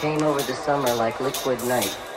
Came over the summer like liquid night.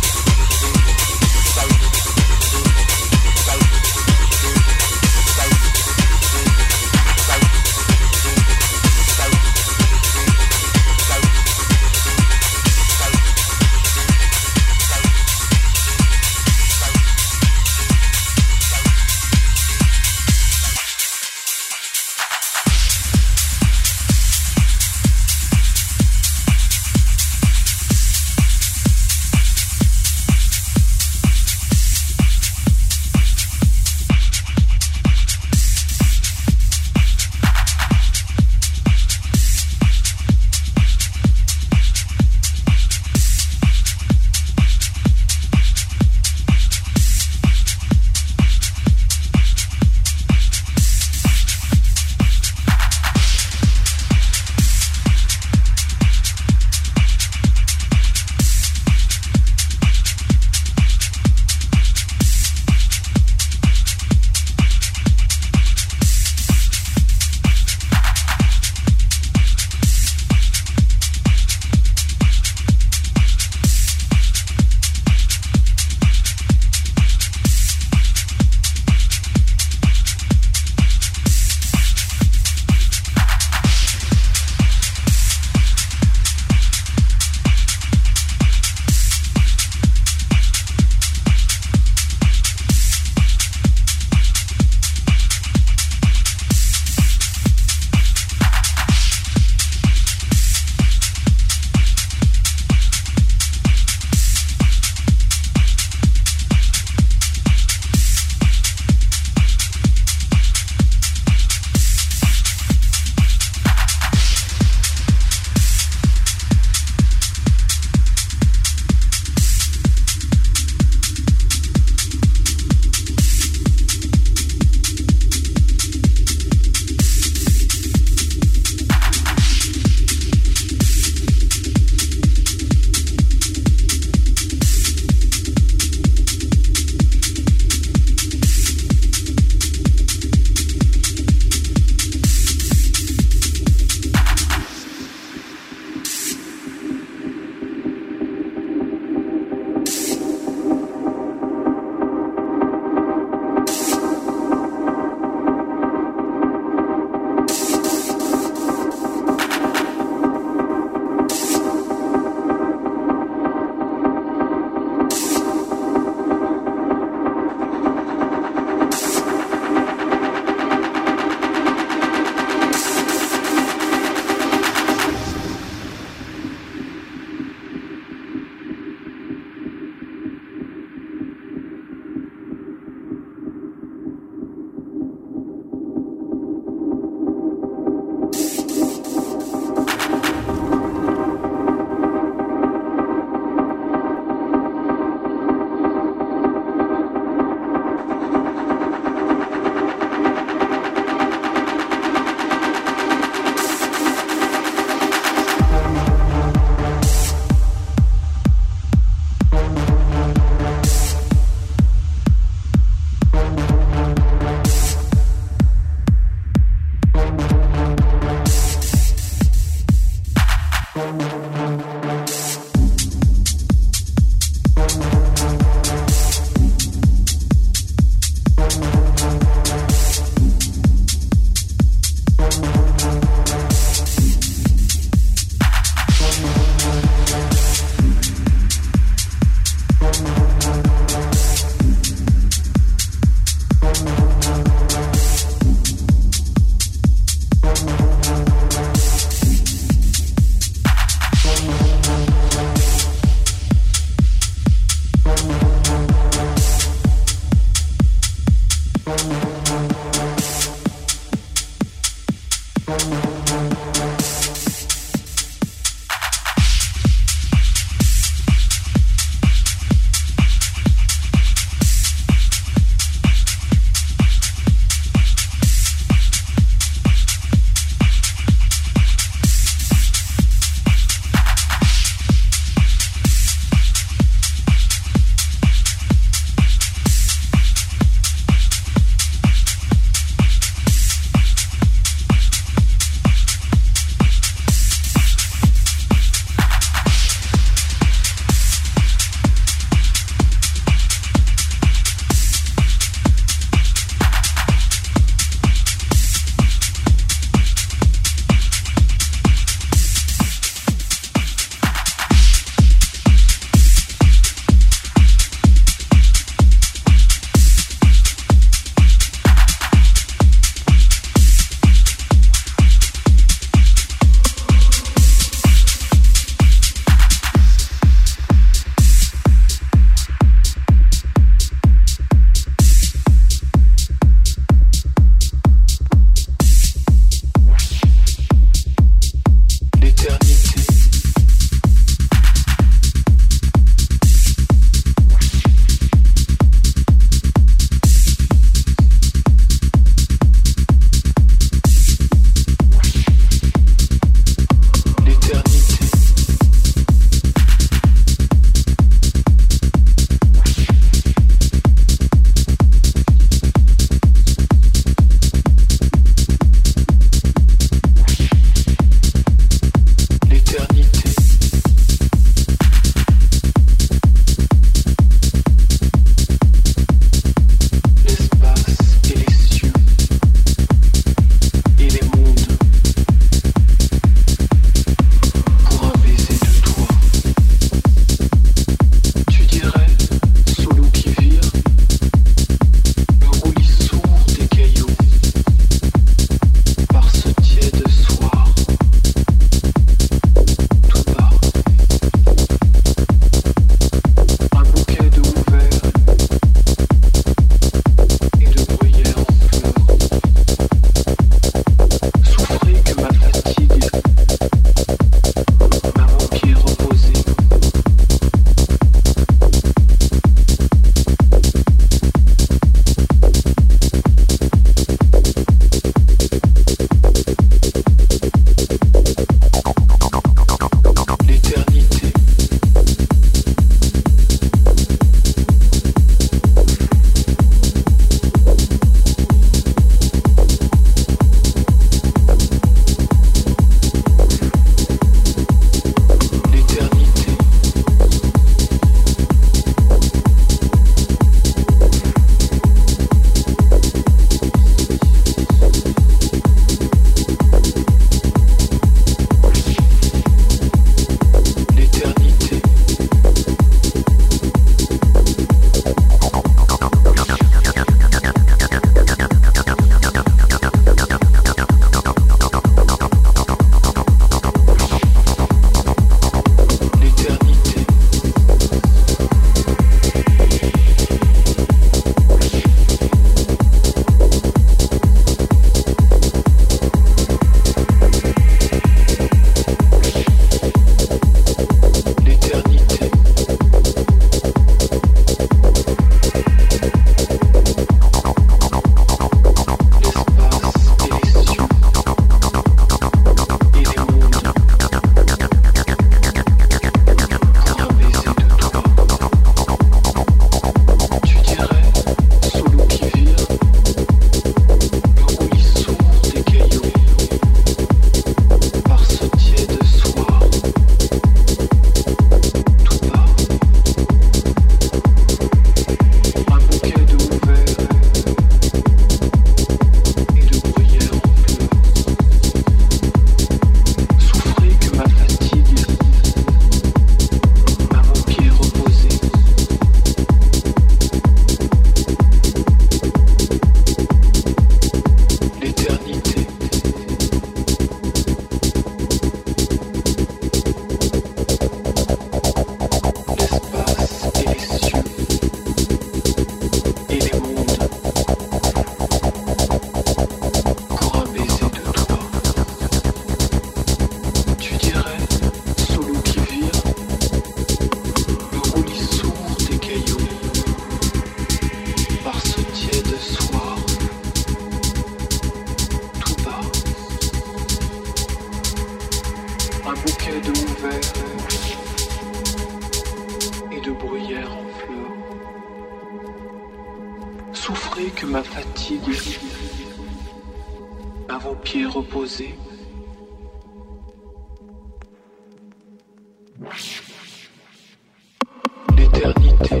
L'éternité.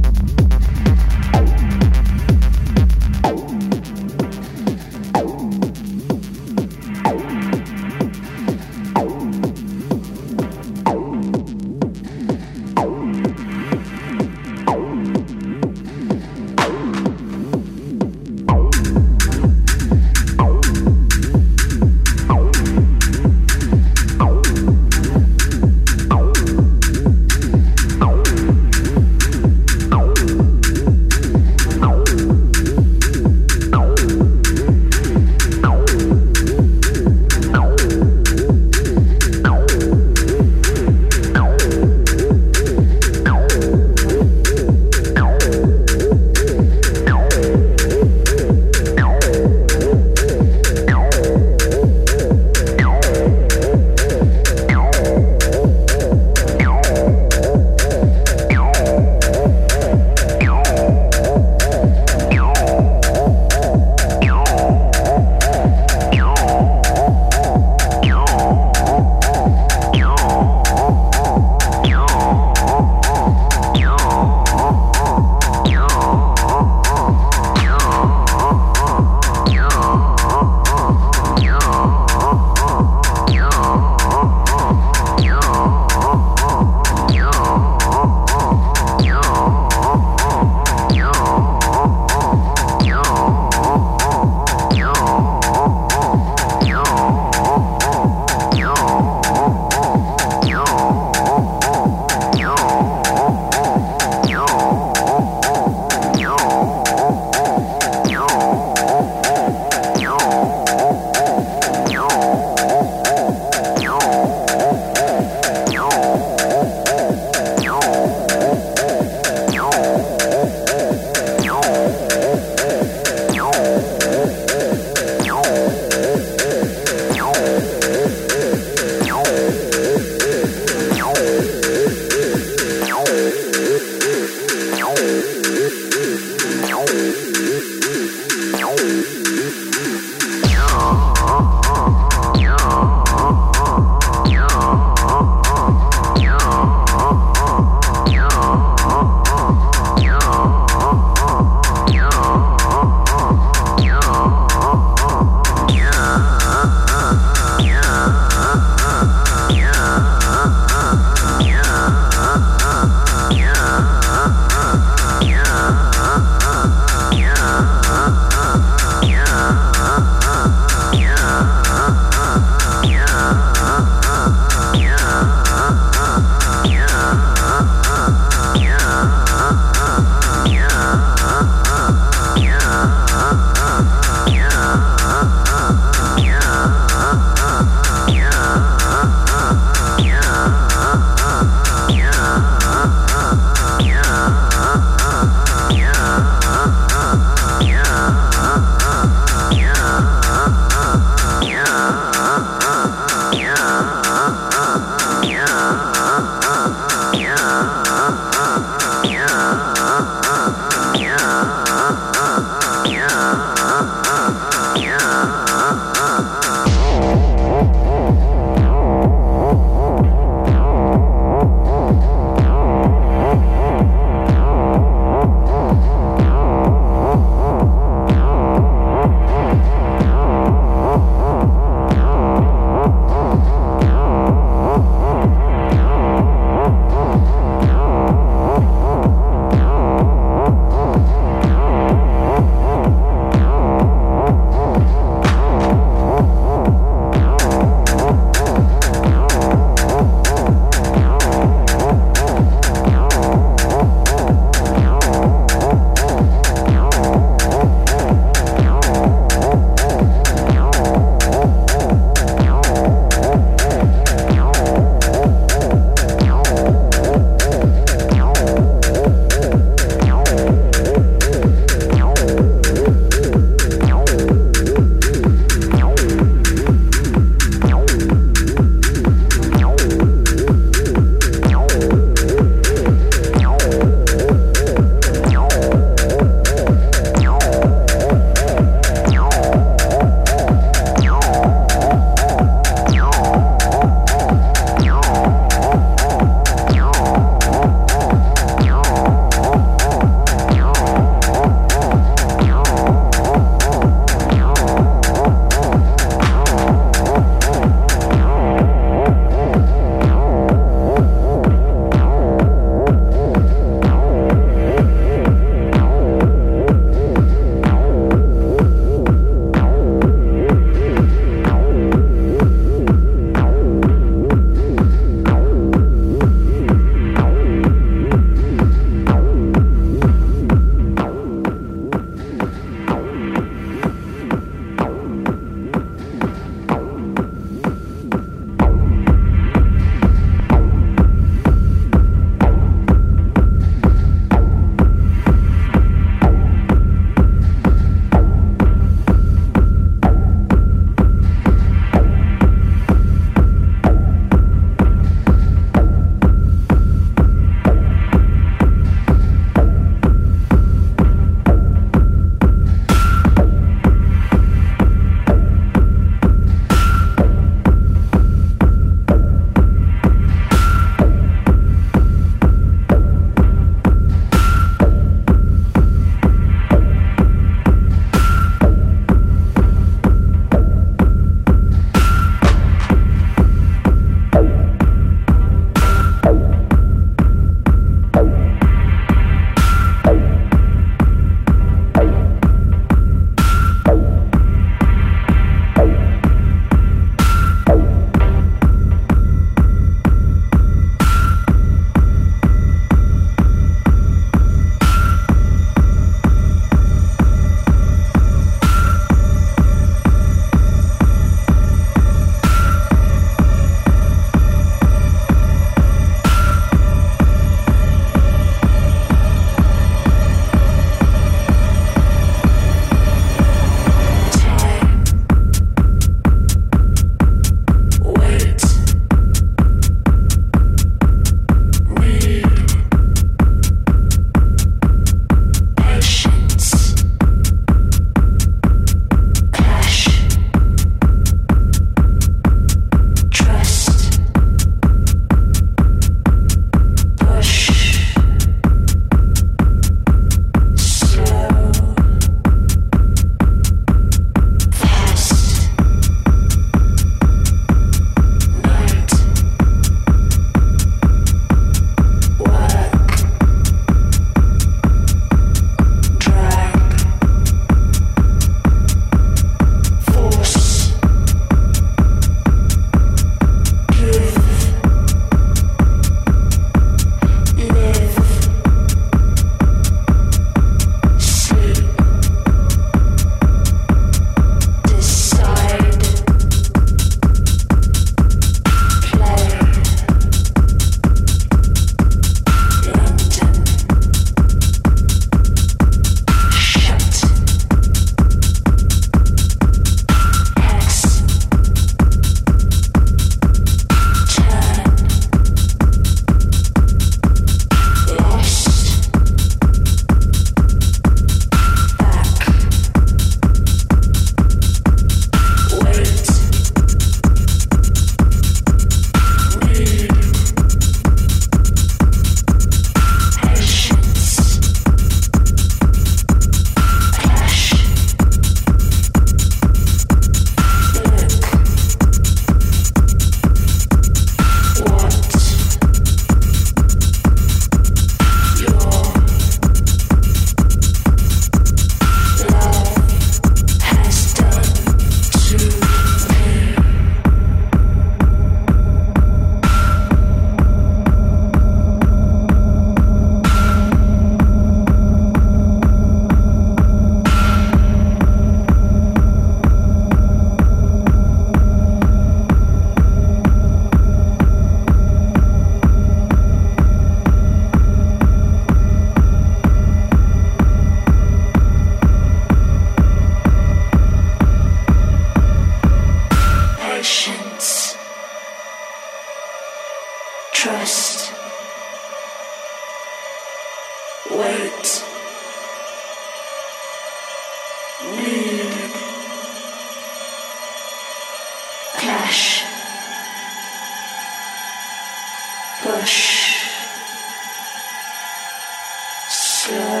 Sure.